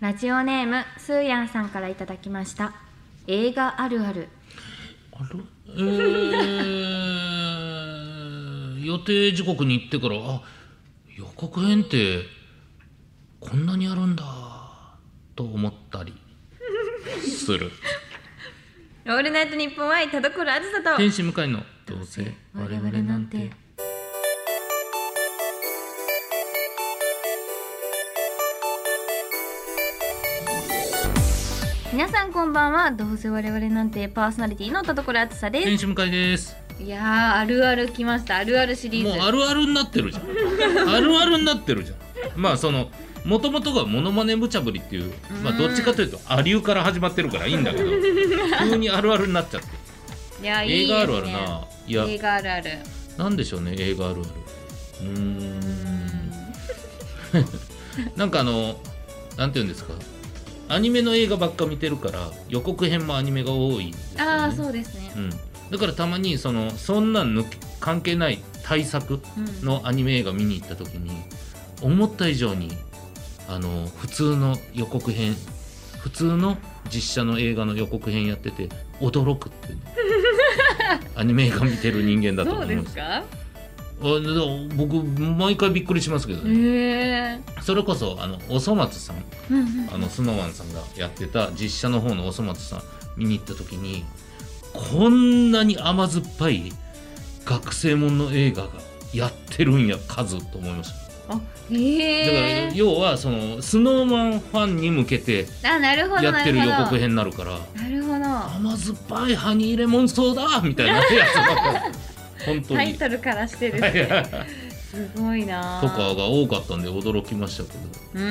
ラジオネームスーヤンさんからいただきました。映画あるある。あれえー、予定時刻に行ってからあ予告編ってこんなにあるんだと思ったりする。オールナイトニッポン愛田所あずさと。天使向かいのどうせ我々なんて皆さんこんばんは。どうせ我々なんてパーソナリティの田所あずさで天使向かいです。すいやーあるある来ましたあるあるシリーズもうあるあるになってるじゃん。あるあるになってるじゃん。まあそのもともとがモノマネ無茶ぶりっていうまあどっちかというとアリューから始まってるからいいんだけど 急にあるあるになっちゃって。いやいいですね。映画あるあるな。いや。映画あるある。なんでしょうね映画あるある。うーん。なんかあのなんて言うんですか？アニメの映画ばっか見てるから予告編もアニメが多いんですよね。ああそうですね。うん、だからたまにそのそんなん関係ない対策うん。のアニメ映画見に行った時に思った以上にあの普通の予告編普通の実写の映画の予告編やってて驚くっていう。ね アニメ映画見てる人間だとそう思います。ですか？僕毎回びっくりしますけどへね、えそれこそあのおそ松さんうんうんあのスノーマンさんがやってた実写の方のおそ松さん見に行った時にこんなに甘酸っぱい学生もんの映画がやってるんや数と思いました。あだから要はそのスノーマンファンに向けてやってる予告編になるからなるほど。甘酸っぱいハニーレモンソーダみたいなやつが 本当に。タイトルからしてるはいはいすごいな。とかが多かったんで驚きましたけど。うーん。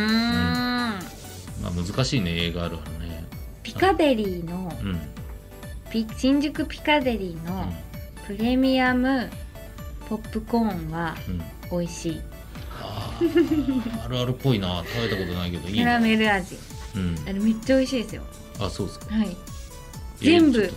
まあ難しいね映画あるあるね。ピカデリーのうん、新宿ピカデリーのプレミアムポップコーンはうん。美味しい。あー。あるあるっぽいな。食べたことないけどいいキャラなメル味。うん。あれめっちゃ美味しいですよ。あそうですか。はい。全部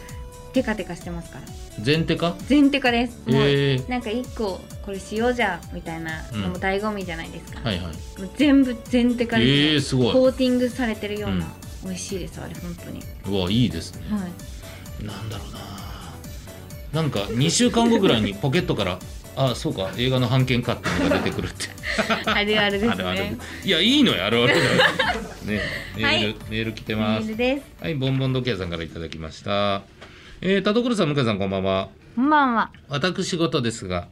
テカテカしてますから。と全手か全テカです。もうえ。ー、なんか一個これ塩じゃんみたいなのも醍醐味じゃないですか、はいはい。もう全部全テカですよ、えー、すごい。コーティングされてるような、美味しいですあれ本当に。うわいいですね。はい。なんだろうな。なんか2週間後ぐらいにポケットからあそうか映画の版権かってのが出てくるって。あるあるですね。あるある。いやいいのよあるあるだよ ねメール、はい。メール来てメます。ールです。はいボンボン時計さんからいただきましたえー、田所さん向井さんこんばんは。こんばんは。私事ですが、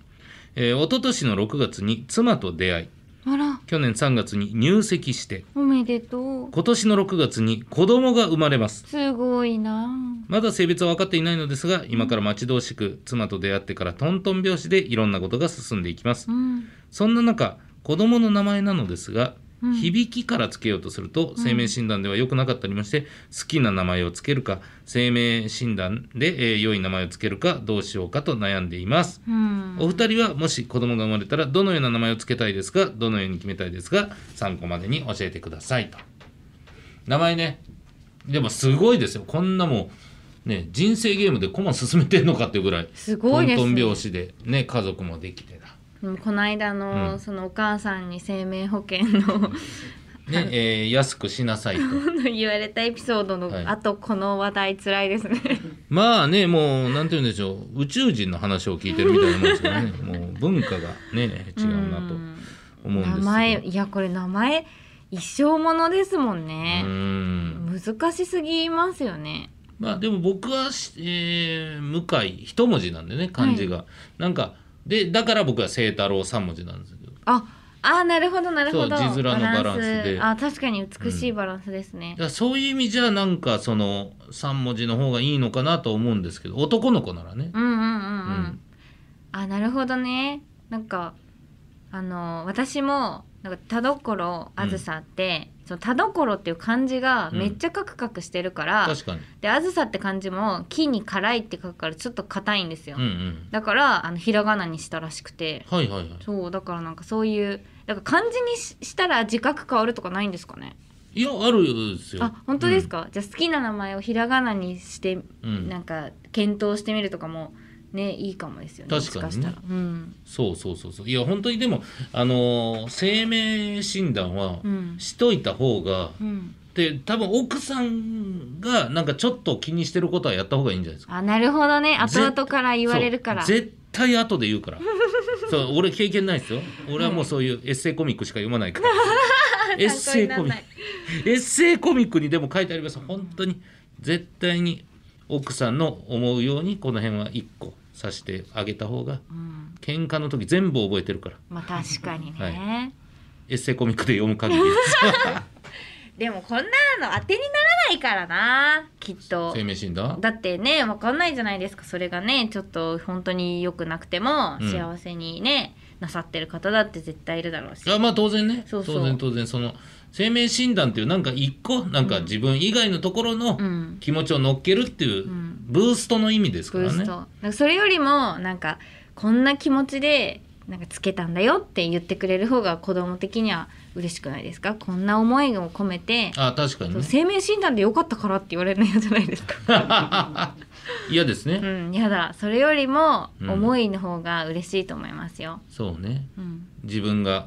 えー、一昨年の6月に妻と出会いあら。去年3月に入籍しておめでとう。今年の6月に子供が生まれます。すごいな。まだ性別は分かっていないのですが今から待ち遠しく妻と出会ってからトントン拍子でいろんなことが進んでいきます。うん。そんな中子供の名前なのですが、うん響きからつけようとすると生命診断では良くなかったりまして、好きな名前をつけるか生命診断で、えー良い名前をつけるかどうしようかと悩んでいます。うん。お二人はもし子供が生まれたらどのような名前をつけたいですかどのように決めたいですか参考までに教えてくださいと。名前ねでもすごいですよ。こんなもうね人生ゲームでコマ進めてんのかっていうぐらいすごいですね。トントン拍子でね家族もできてだこの間の、うん。そのお母さんに生命保険のね、えー安くしなさいと。言われたエピソードの、はい。あとこの話題つらいですね。まあねもうなんて言うんでしょう。宇宙人の話を聞いてるみたいなもんですよね。もう文化がね違うなとん思うんです名前いやこれ名前一生ものですもんうね、ん。難しすぎますよね。まあでも僕はし、えー向井一文字なんでね漢字が、なんかでだから僕は清太郎三文字なんですけど。ああなるほどなるほど。そう字面のバランスで。あ確かに美しいバランスですね。だ、からそういう意味じゃなんかその三文字の方がいいのかなと思うんですけど男の子ならね、うんうんうんうん、うん。あなるほどね。なんかあの私もなんか田所あずさって、その田所っていう漢字がめっちゃカクカクしてるから、確かに。であずさって漢字も木に辛いって書くからちょっと硬いんですよ、うんうん。だからあのひらがなにしたらしくて。はいはいはい。そうだからなんかそういうだから漢字にししたら字書く変わるとかないんですかね？いやあるですよ。あ本当ですか、じゃあ好きな名前をひらがなにしてうん、なんか検討してみるとかもねいいかもですよね確かに。ねかうん。そうそうそうそう。いや本当にでもあのー生命診断はうん。しといた方がうん。で多分奥さんがなんかちょっと気にしてることはやった方がいいんじゃないですか。あなるほどね。後々から言われるから。絶対後で言うから。そう俺経験ないですよ。俺はもうそういうエッセイコミックしか読まないから。エッセイコミック。エッセイコミックにでも書いてあります本当に絶対に奥さんの思うようにこの辺は1個さしてあげた方がうん、喧嘩の時全部覚えてるから。まあ確かにね、はい。エッセイコミックで読む限りです。でもこんなの当てにならないからなきっと。生命診断？だってねわかんないじゃないですか。それがねちょっと本当に良くなくてもうん。幸せにね、なさってる方だって絶対いるだろうし。いやまあ当然ね。そうそう。当然当然。その生命診断っていうなんか一個なんか自分以外のところのうん。気持ちを乗っけるっていううん。ブーストの意味ですからね。ブースト、なんかそれよりもなんかこんな気持ちでなんかつけたんだよって言ってくれる方が子供的には嬉しくないですか？こんな思いを込めて、あ確かにね。生命診断でよかったからって言われるの嫌じゃないですか。嫌ですね、うんやだ。それよりもうん。思いの方が嬉しいと思いますよ、そうね。うん。自分が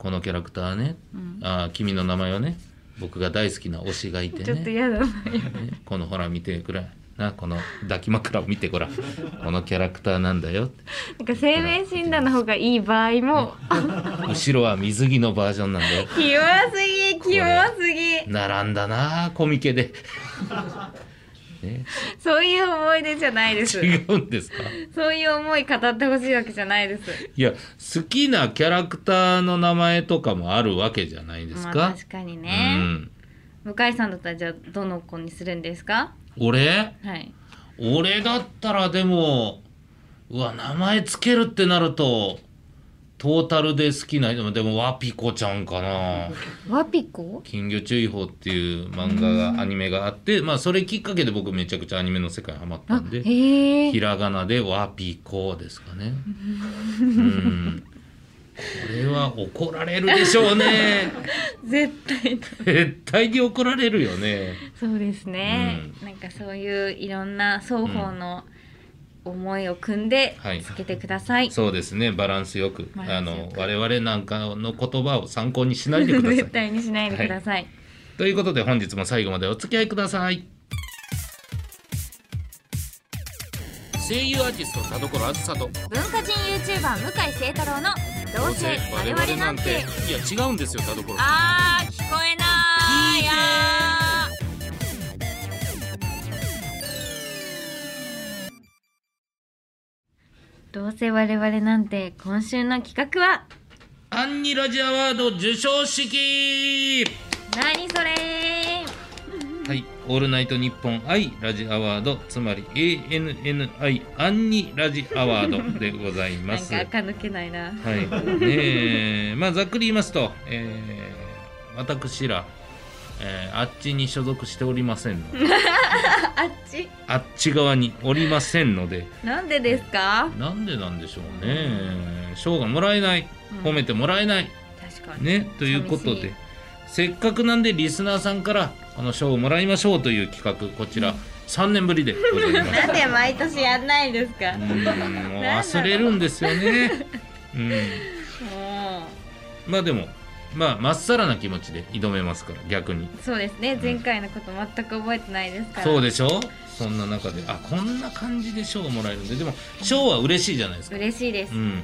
このキャラクターね。うん、あ君の名前はね僕が大好きな推しがいてちょっとね嫌だな。ねこのほら見てくらいなこの抱き枕を見てごらん。このキャラクターなんだよ。なんか生命診断の方がいい場合も。後ろは水着のバージョンなんだよ。キモすぎキモすぎ。並んだなコミケで、ね、そういう思い出じゃないです。違うんですか？そういう思い語ってほしいわけじゃないです。いや好きなキャラクターの名前とかもあるわけじゃないですか、まあ確かにね、うん、向井さんだったらじゃあどの子にするんですか？俺？はい。俺だったらでもうわ名前つけるってなるとトータルで好きなでもでもワピコちゃんかな。ワピコ？金魚注意報っていう漫画がアニメがあってまあそれきっかけで僕めちゃくちゃアニメの世界ハマったあんでひらがなでワピコですかね。うん。これは怒られるでしょうね。絶対。絶対に怒られるよね。そうですね、うなんかそういういろんな双方の思いを組んではい。つけてください、そうですね。バランスよくあンスよく。の我々なんかの言葉を参考にしないでください。絶対にしないでください、ということで本日も最後までお付き合いください。声優アーティスト田所あずさと文化人 YouTuber 向井聖太郎の「どうせ我々なんて。いや違うんですよ田所。あー聞こえない。あどうせ我々なんて今週の企画は？アンニラジアワード授賞式。何それはい「オールナイトニッポン愛ラジアワード」つまり ANNI アンニラジアワードでございなんます。か垢抜けないな。はい、ねえ。まあざっくり言いますと、えー私ら、えーあっちに所属しておりませんの。で あっち？あっち側におりませんので。なんでですか？なんでなんでしょうね。賞がもらえない。うん。褒めてもらえない、確かに。ねということで。せっかくなんでリスナーさんからこの賞をもらいましょうという企画こちら3年ぶりでございます。なんで毎年やんないんですか？うーんもう忘れるんですよね。うん。もまあでもまあまっさらな気持ちで挑めますから逆に。うそうですね。前回のこと全く覚えてないですから。そうでしょ？そんな中で。あこんな感じで賞をもらえるんで。でも賞は嬉しいじゃないですか。嬉しいです、うん。うん。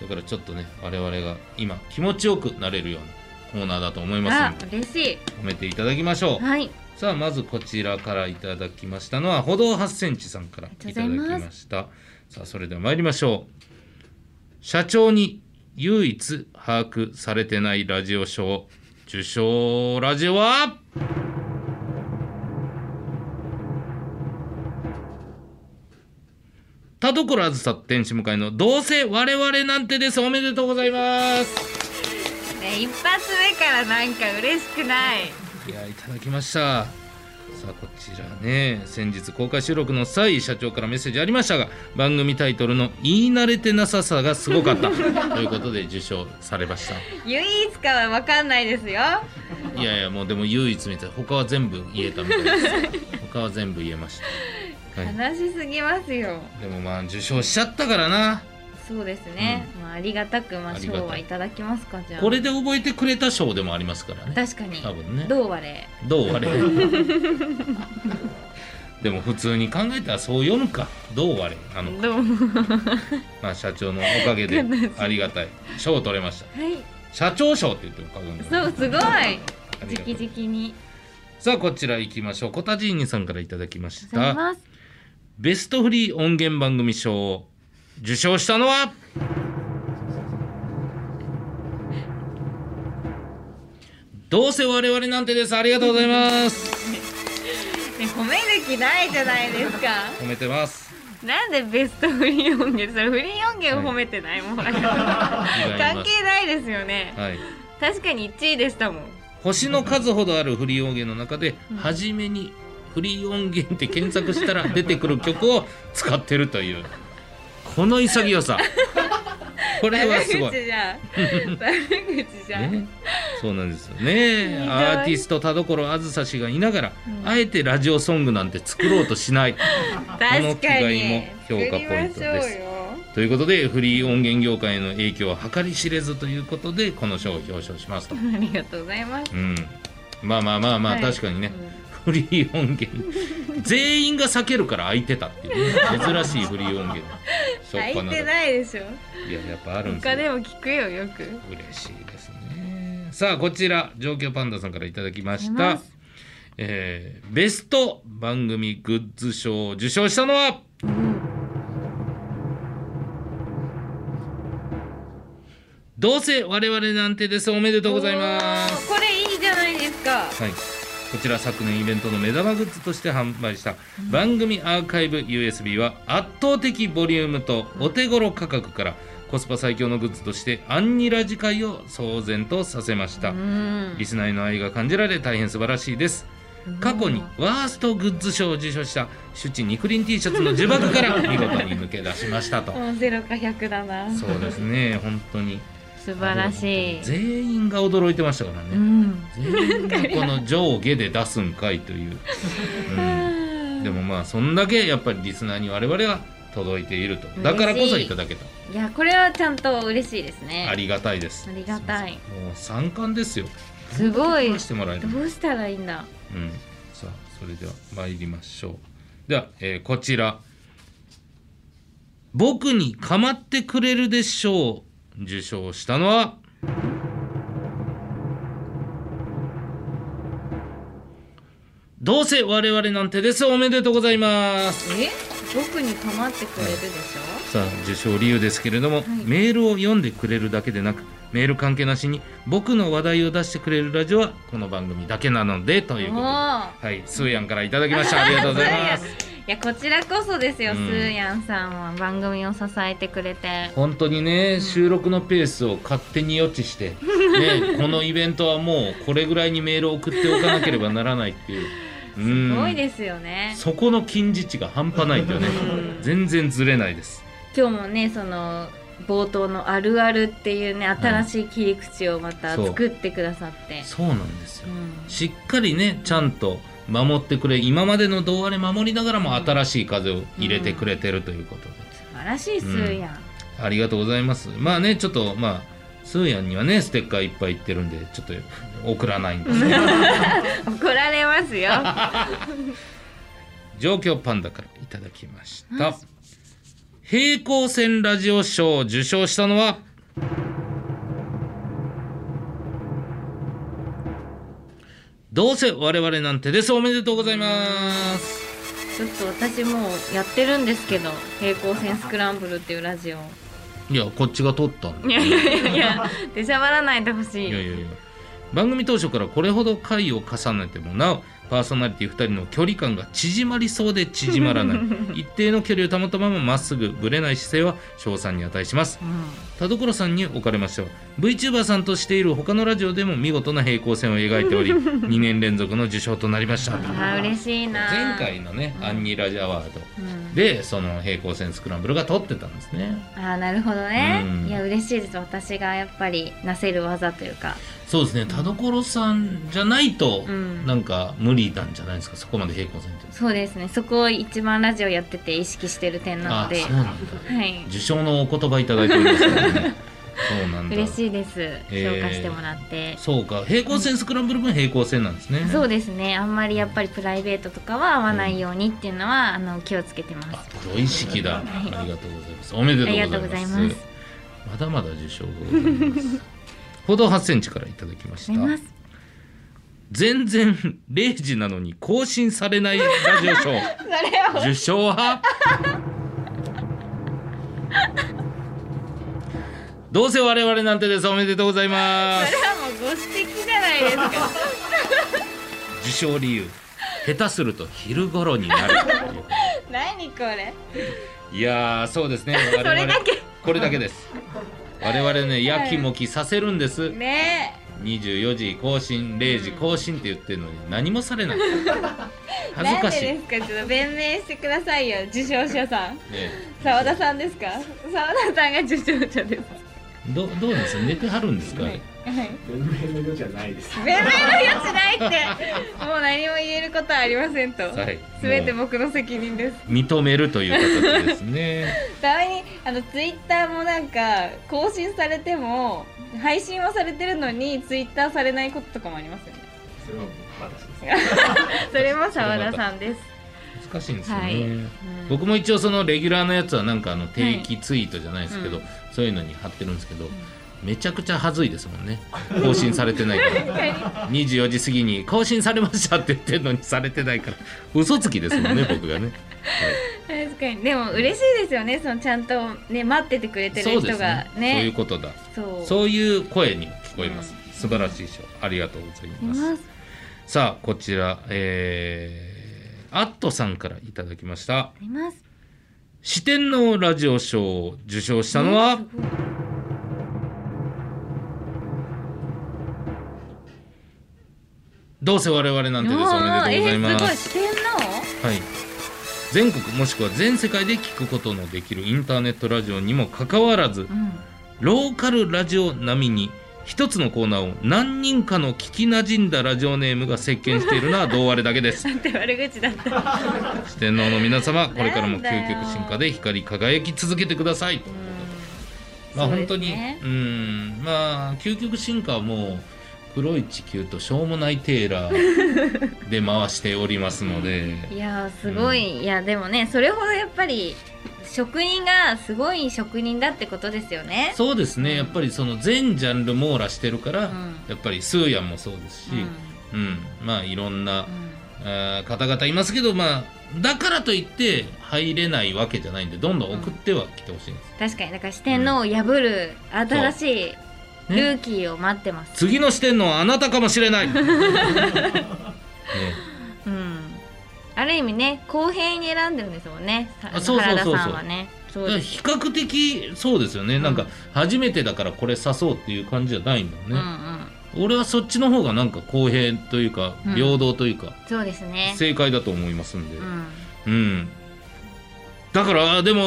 だからちょっとね我々が今気持ちよくなれるようなコーナーだと思いますあので嬉しい。褒めていただきましょう。はい。さあまずこちらからいただきましたのは歩道8センチさんからいただきました。さあそれでは参りましょう。社長に唯一把握されてないラジオ賞受賞ラジオは田所あずさ天使向かいのどうせ我々なんてです。おめでとうございます。ね一発目からなんか嬉しくない。いやいただきましたさあこちらね先日公開収録の際社長からメッセージありましたが番組タイトルの「言い慣れてなささがすごかった」ということで受賞されました。唯一かは分かんないですよ。いやいやもうでも唯一みたい他は全部言えたみたいです。他は全部言えました、はい、悲しすぎますよ。でもまあ受賞しちゃったからなそうですね、まあありがたくまあありがたい。賞はいただきますかじゃあ。これで覚えてくれた賞でもありますからね。確かに。多分ね。どうあれ。どうあれ。でも普通に考えたらそう読むか。どうあれ。あの、どうまあ、社長のおかげで ありがたい。賞を取れました。はい。社長賞って言っても過言ではない。そうすごい。ありがとう。直々に。さあこちら行きましょう。コタジーニさんからいただきました。ます。ベストフリー音源番組賞を受賞したのは？どうせ我々なんてです。ありがとうございます。ね褒める気ないじゃないですか。褒めてます。なんでベストフリー音源それフリー音源を褒めてないもん。関係ないですよね。はい。確かに1位でしたもん。星の数ほどあるフリー音源の中で、うん。初めにフリー音源って検索したら出てくる曲を使ってるというこの潔さ。これはすごい。ね、そうなんですよね。アーティスト田所あずさ氏がいながら、うん。あえてラジオソングなんて作ろうとしない。この違いも評価ポイントです。ということでフリー音源業界への影響は計り知れずということでこの賞を表彰しますと、ありがとうございます。うん、まあまあまあまあ、はい。確かにね、うん。フリー音源全員が避けるから空いてたっていう、ね、珍しいフリー音源。しょっ入ってぱないでしょ。いややっぱあるんですよ。他でも聞くよよく。嬉しいですね。さあこちら状況パンダさんからいただきました。ありがとうございます。えーベスト番組グッズ賞を受賞したのは？どうせ我々なんてです。おめでとうございます。これいいじゃないですか。はいこちら昨年イベントの目玉グッズとして販売した番組アーカイブ USB は圧倒的ボリュームとお手頃価格からコスパ最強のグッズとしてアンニラ次会を騒然とさせましたうん。リスナーへの愛が感じられ大変素晴らしいです過去にワーストグッズ賞を受賞したシュチニクリン T シャツの呪縛から見事に抜け出しましたと。もうゼロか100だな。そうですね。本当に素晴らしい。全員が驚いてましたからね。うん。全員がこの上下で出すんかいという、うん、でもまあそんだけやっぱりリスナーに我々は届いていると。だからこそいただけた。いやこれはちゃんと嬉しいですね。ありがたいです。ありがたい。もう三冠ですよ。すごい。どうしてもらえるどうしたらいいんだ。うん、さあそれでは参りましょう。では、えーこちら「僕に構ってくれるでしょう」受賞したのはどうせ我々なんてです。おめでとうございます。え？僕に構ってくれるでしさあ受賞理由ですけれども、い。メールを読んでくれるだけでなくメール関係なしに僕の話題を出してくれるラジオはこの番組だけなのでということで。ー。はい、スーヤンからいただきました。ありがとうございます。いやこちらこそですよ、うん。スーヤンさんは番組を支えてくれて。本当にね、収録のペースを勝手に予知して、ね、このイベントはもうこれぐらいにメールを送っておかなければならないっていう。うすんごいですよね。そこの近似値が半端ないっていうね。うん。全然ずれないです。今日もねその冒頭の「あるある」っていうね新しい切り口をまた作ってくださって。そうなんですよ。うん。しっかりねちゃんと守ってくれ今までの童話で守りながらも新しい風を入れてくれてるということで、素晴らしいスーヤン、ありがとうございます。まあね、ちょっとまあ、スーヤンにはね、ステッカーいっぱいいってるんで、ちょっと送らないんですけど、怒られますよ。状況パンダからいただきました。はい。平行線ラジオ賞を受賞したのは、どうせ我々なんてです。おめでとうございます。ちょっと私もうやってるんですけど平行線スクランブルっていうラジオいや、こっちが撮ったんだ。いやいやいやいや出しゃばらないでほしいいやいやいや番組当初からこれほど回を重ねてもなおパーソナリティ2人の距離感が縮まりそうで縮まらない。一定の距離を保ったまままっすぐぶれない姿勢は賞賛に値します。うん。田所さんにおかれましては VTuber さんとしている他のラジオでも見事な平行線を描いており 2年連続の受賞となりました。あー嬉しいな。前回のねアンニラジアワード。うん。でその平行線スクランブルが取ってたんですね。ああなるほどね、うん。いや嬉しいです。私がやっぱりなせる技というかそうですね。田所さんじゃないと、うん。なんか無理なんじゃないですか？そこまで平行線って。そうですね。そこを一番ラジオやってて意識してる点なので。あそうなんだ。はい。受賞のお言葉いただいております そうなんだ。嬉しいです。ー評価してもらって、そうか。平行線スクランブル分平行線なんですね。そうですね。あんまりやっぱりプライベートとかは合わないようにっていうのは、あの気をつけてます。あプロ意識だ、ありがとうございます。おめでとうございます。ありがとうございます。まだまだ受賞がございます歩道8センチからいただきました。全然0時なのに更新されないラジオショー受賞は？どうせ我々なんてです。おめでとうございます。それはもうご指摘じゃないですか。受賞理由。下手すると昼頃になる 何これ。いやーそうですね。我々それだけ。これだけです我々ねやきもきさせるんです。ね。24時更新0時更新って言ってるのに何もされない。え 恥ずかしい。なんでですか？ちょっと弁明してくださいよ受賞者さん。ね澤田さんですか？澤田さんが受賞者ですどどうなんです寝てはるんですか、はい。弁明の余地はないです。弁明の余地ないって。もう何も言えることはありませんと、はい。すべて僕の責任です。認めるという形ですね。たまにあのツイッターもなんか更新されても配信はされてるのにツイッターされないこととかもありますよね。それは私です。それも澤田さんです。難しいんですよね、はい。うん。僕も一応そのレギュラーのやつはなんかあの定期ツイートじゃないですけど、うんそういうのに貼ってるんですけど、めちゃくちゃ恥ずいですもんね。更新されてないから。24時過ぎに更新されましたって言ってるのにされてないから。嘘つきですもんね僕がね、確かに。でも嬉しいですよねそのちゃんとね待っててくれてる人がね。そういね。うことだ。そう。いう声にも聞こえます、素晴らしい賞。ありがとうございいます。ます。さあこちらえー、アットさんからいただきました。あります四天王ラジオ賞を受賞したのは、どうせ我々なんてですおめでとうございまあーえー、すすごい。四天はい。全国もしくは全世界で聞くことのできるインターネットラジオにもかかわらず王うん。ローカルラジオ並みに一つのコーナーを何人かの聞きなじんだラジオネームが席巻しているのはどうあれだけです。なんて悪口だった。四天王の皆様これからも究極進化で光り輝き続けてください。とまあそう本当にですね。うん。まあ究極進化はもう黒い地球としょうもないテーラーで回しておりますので。いやーすごい、いやでもねそれほどやっぱり職人がすごい職人だってことですよね。そうですね。やっぱりその全ジャンル網羅してるから、うん。やっぱりスーヤンもそうですし、うん。まあいろんな、うん。方々いますけどまあだからといって入れないわけじゃないんでどんどん送っては来てほしいんです、確かに。だから四天王を破る新しいルーキーを待ってます、次の視点のあなたかもしれない、ね、うんある意味ね公平に選んでるんですもんね。さあそうそうそうそう。原田さんはね。そうです。だから比較的そうですよね、なんか初めてだからこれ刺そうっていう感じじゃないんだよね、うんうん。俺はそっちの方がなんか公平というかうん。平等というか、そうですね。正解だと思いますんで、うん。うん。だからでも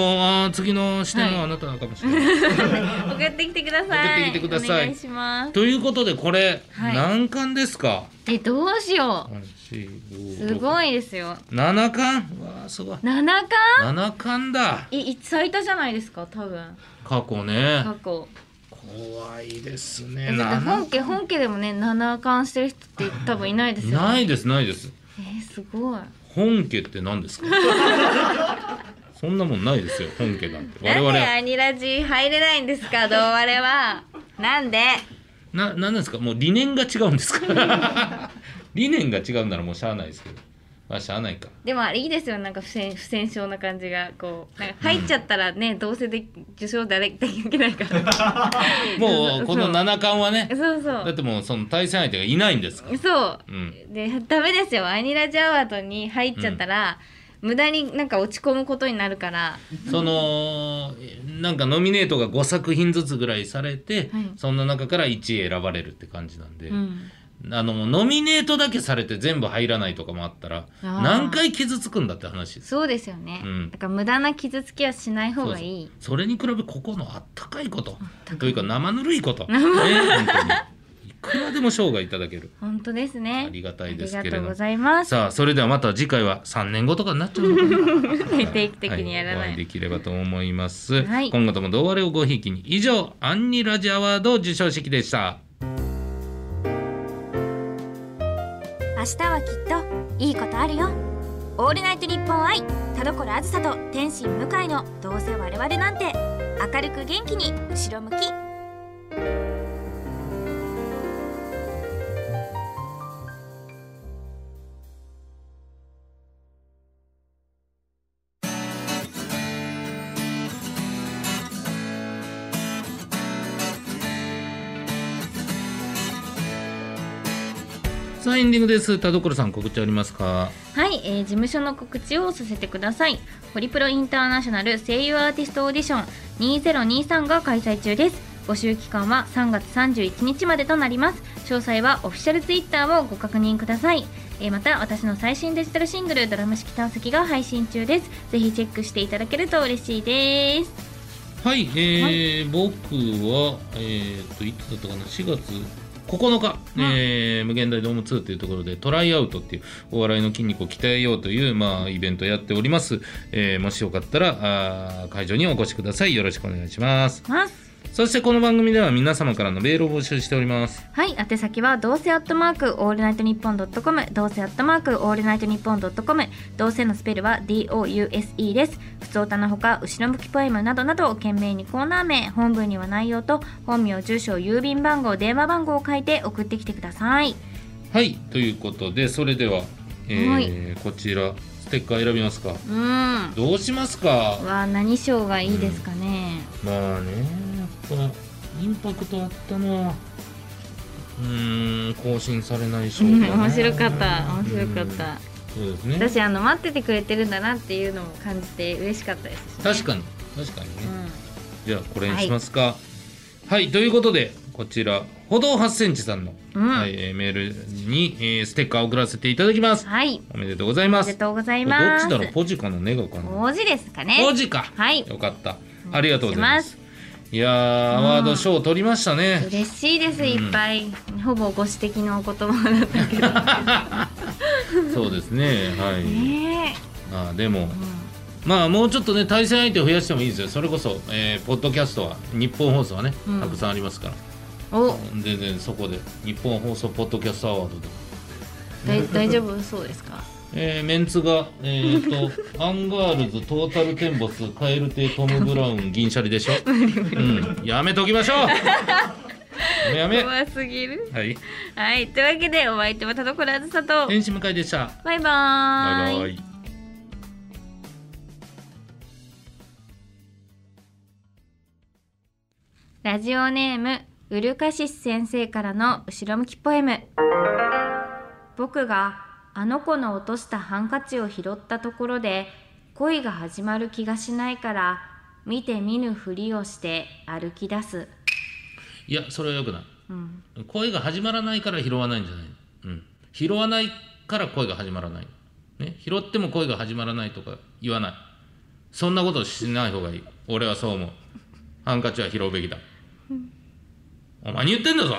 あー次の視点はあなたかもしれない。送ってきてください。送ってきてください。お願いします。ということでこれ、はい。何巻ですか？えどうしよう。すいごいですよ。7巻？わあすごい。七巻？7巻だ。いい最多じゃないですか？多分。過去ね。過去。怖いですね。本7家本家でもね七巻してる人って多分いないですよね。ないですないです。えー、すごい。本家って何ですか？そんなもんないですよ本家なんて。我なん々でアニラジ入れないんですか？どうあれは。なんで？ななんですか？もう理念が違うんですか？理念が違うならもうしゃあないですけど。まあしゃあないか。でもあれいいですよなんか不戦不戦勝な感じがこう。なんか入っちゃったらね、どうせで受賞誰できないから。もうこの七冠はねそうそう。だってもうその対戦相手がいないんですから。そう。うん。でダメですよ。アニラジアワードに入っちゃったら、無駄になんか落ち込むことになるから。そのなんかノミネートが5作品ずつぐらいされて、はい。そんな中から1位選ばれるって感じなんで、うん。あのノミネートだけされて全部入らないとかもあったら何回傷つくんだって話そうですよね、うん。だから無駄な傷つきはしない方がいい。それに比べここのあったかいこと。というか生ぬるいこと、ね、本当に。いくらでも生涯いただける。本当ですね。ありがたいですけれどありがとうございます。さあそれではまた次回は3年後とかになっちゃうのかな。定期的にやらない。はお会いできればと思います、はい。今後ともどうあれをごひいきに以上アンニラジアワード授賞式でした。明日はきっといいことあるよ。オールナイトニッポン愛田所あずさと天心向井のどうせ我々なんて明るく元気に後ろ向きンディングです。田所さん告知ありますか？はい、えー事務所の告知をさせてください。ホリプロインターナショナル声優アーティストオーディション2023が開催中です。募集期間は3月31日までとなります。詳細はオフィシャルツイッターをご確認ください。えーまた私の最新デジタルシングルドラム式探索が配信中です。ぜひチェックしていただけると嬉しいです。はい、えー僕は、えー、といつだったかな？4月9日、えー無限大ドーム2というところでトライアウトっていうお笑いの筋肉を鍛えようという、まあ、イベントをやっております、えーもしよかったらあー会場にお越しください。よろしくお願いします。ますそしてこの番組では皆様からのメールを募集しております。はい、宛先はどうせアットマークオールナイトニッポンドットコムどうせアットマークオールナイトニッポンドットコムどうせのスペルは DOUSE です。普通歌のほか後ろ向きポエムなどなど懸命にコーナー名本文には内容と本名住所郵便番号電話番号を書いて送ってきてください。はいということでそれでは、えーはい。こちらステッカー選びますか？うん。どうしますか？は何賞がいいですかね、まあねやっぱインパクトあったのはうーん更新されない賞うんかな。面白かった。面白かった、うん。そうですね。私あの待っててくれてるんだなっていうのも感じて嬉しかったですし、ね、確かに。確かにね、うん。じゃあこれにしますか。はい、ということでこちら歩道8センチさんの、うん。はいえーメールに、えーステッカーを送らせていただきます。はい。おめでとうございます。おめでとうございます。どっちだろうポジかなネガかな？文字ですかね。ポジか。はい。よかった。ありがとうございます。しいやーアワード賞を取りましたね。嬉しいです、うん。いっぱいほぼご指摘のお言葉だったけど。そうですね。はい。ねあーでもえ、まあもうちょっとね対戦相手を増やしてもいいですよ。それこそ、えーポッドキャストは日本放送はね、うん。たくさんありますから全然そこで日本放送ポッドキャストアワードで、大大丈夫そうですか？えーメンツがえっ、と アンガールズトータルテンボスカエル亭トム・ブラウン銀シャリでしょ？うん。やめときましょう。やめやめ。怖すぎる。はい。はいというわけでお相手は田所あずさと。天使向かいでした。バイバーイ。バイバイ。ラジオネームウルカシス先生からの後ろ向きポエム。僕があの子の落としたハンカチを拾ったところで恋が始まる気がしないから見て見ぬふりをして歩き出す、いやそれはよくない。うん、恋が始まらないから拾わないんじゃない。うん。拾わないから恋が始まらない。ね。拾っても恋が始まらないとか言わない。そんなことしない方がいい。俺はそう思う。ハンカチは拾うべきだお前に言ってんだぞ。